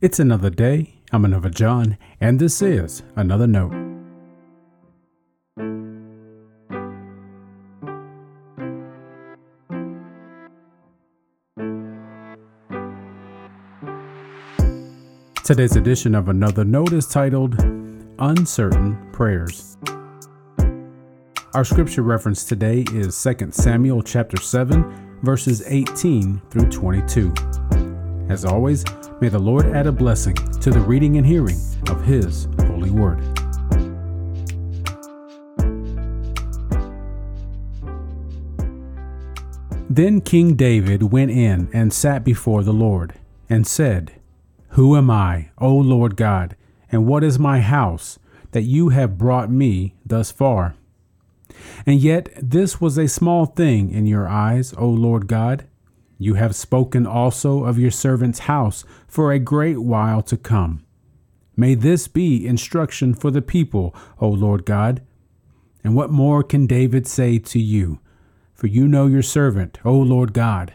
It's another day. I'm another John, and this is another note. Today's edition of Another Note is titled Uncertain Prayers. Our scripture reference today is 2 Samuel chapter 7 verses 18 through 22. As always, may the Lord add a blessing to the reading and hearing of his holy word. Then King David went in and sat before the Lord, and said, who am I, O Lord God, and what is my house, that you have brought me thus far? And yet this was a small thing in your eyes, O Lord God. You have spoken also of your servant's house for a great while to come. May this be instruction for the people, O Lord God. And what more can David say to you? For you know your servant, O Lord God.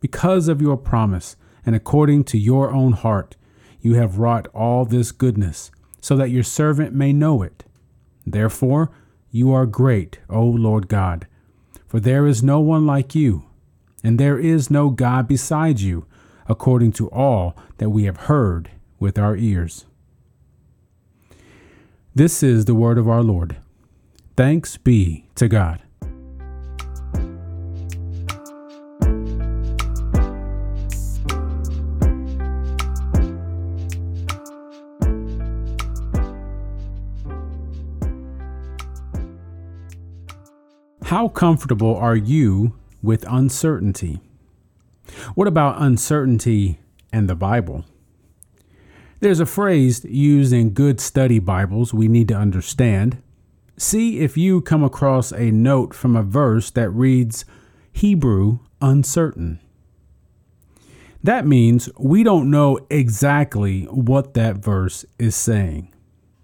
Because of your promise, and according to your own heart you have wrought all this goodness, so that your servant may know it. Therefore you are great, O Lord God, for there is no one like you, and there is no God beside you, according to all that we have heard with our ears. This is the word of our Lord. Thanks be to God. How comfortable are you with uncertainty? What about uncertainty and the Bible? There's a phrase used in good study Bibles we need to understand. See if you come across a note from a verse that reads, Hebrew uncertain. That means we don't know exactly what that verse is saying.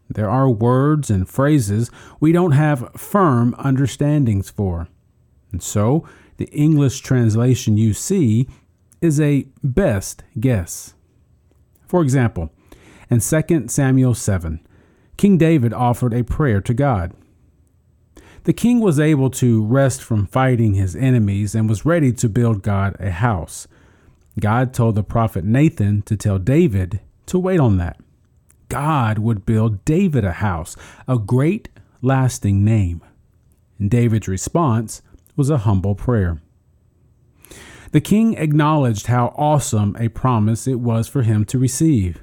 There are words and phrases we don't have firm understandings for. And so, the English translation you see is a best guess. For example, in 2 Samuel 7, King David offered a prayer to God. The king was able to rest from fighting his enemies and was ready to build God a house. God told the prophet Nathan to tell David to wait on that. God would build David a house, a great lasting name. And David's response was a humble prayer. The king acknowledged how awesome a promise it was for him to receive.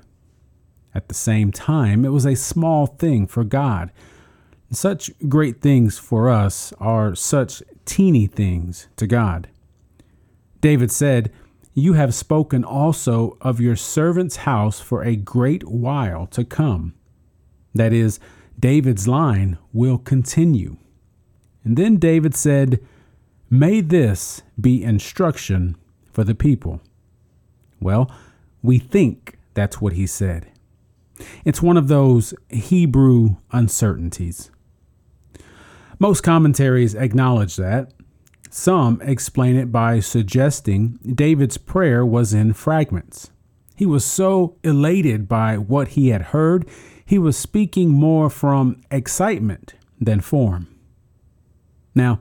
At the same time, it was a small thing for God. Such great things for us are such teeny things to God. David said, you have spoken also of your servant's house for a great while to come. That is, David's line will continue. And then David said, May this be instruction for the people. Well, we think that's what he said. It's one of those Hebrew uncertainties. Most commentaries acknowledge that, some explain it by suggesting David's prayer was in fragments. He was so elated by what he had heard, he was speaking more from excitement than form. Now,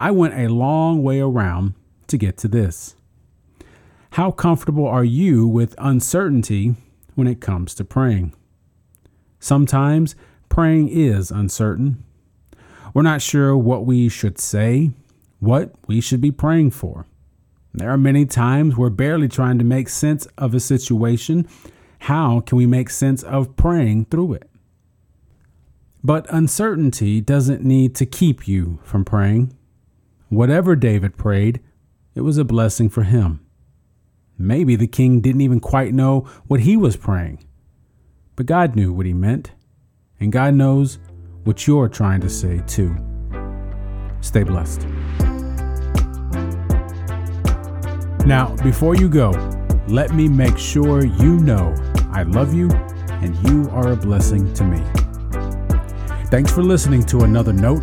I went a long way around to get to this. How comfortable are you with uncertainty when it comes to praying? Sometimes praying is uncertain. We're not sure what we should say what we should be praying for. There are many times we're barely trying to make sense of a situation. How can we make sense of praying through it? But uncertainty doesn't need to keep you from praying. Whatever David prayed, it was a blessing for him. Maybe the king didn't even quite know what he was praying, but God knew what he meant, and God knows what you're trying to say too. Stay blessed. Now, before you go, let me make sure you know I love you and you are a blessing to me. Thanks for listening to another note.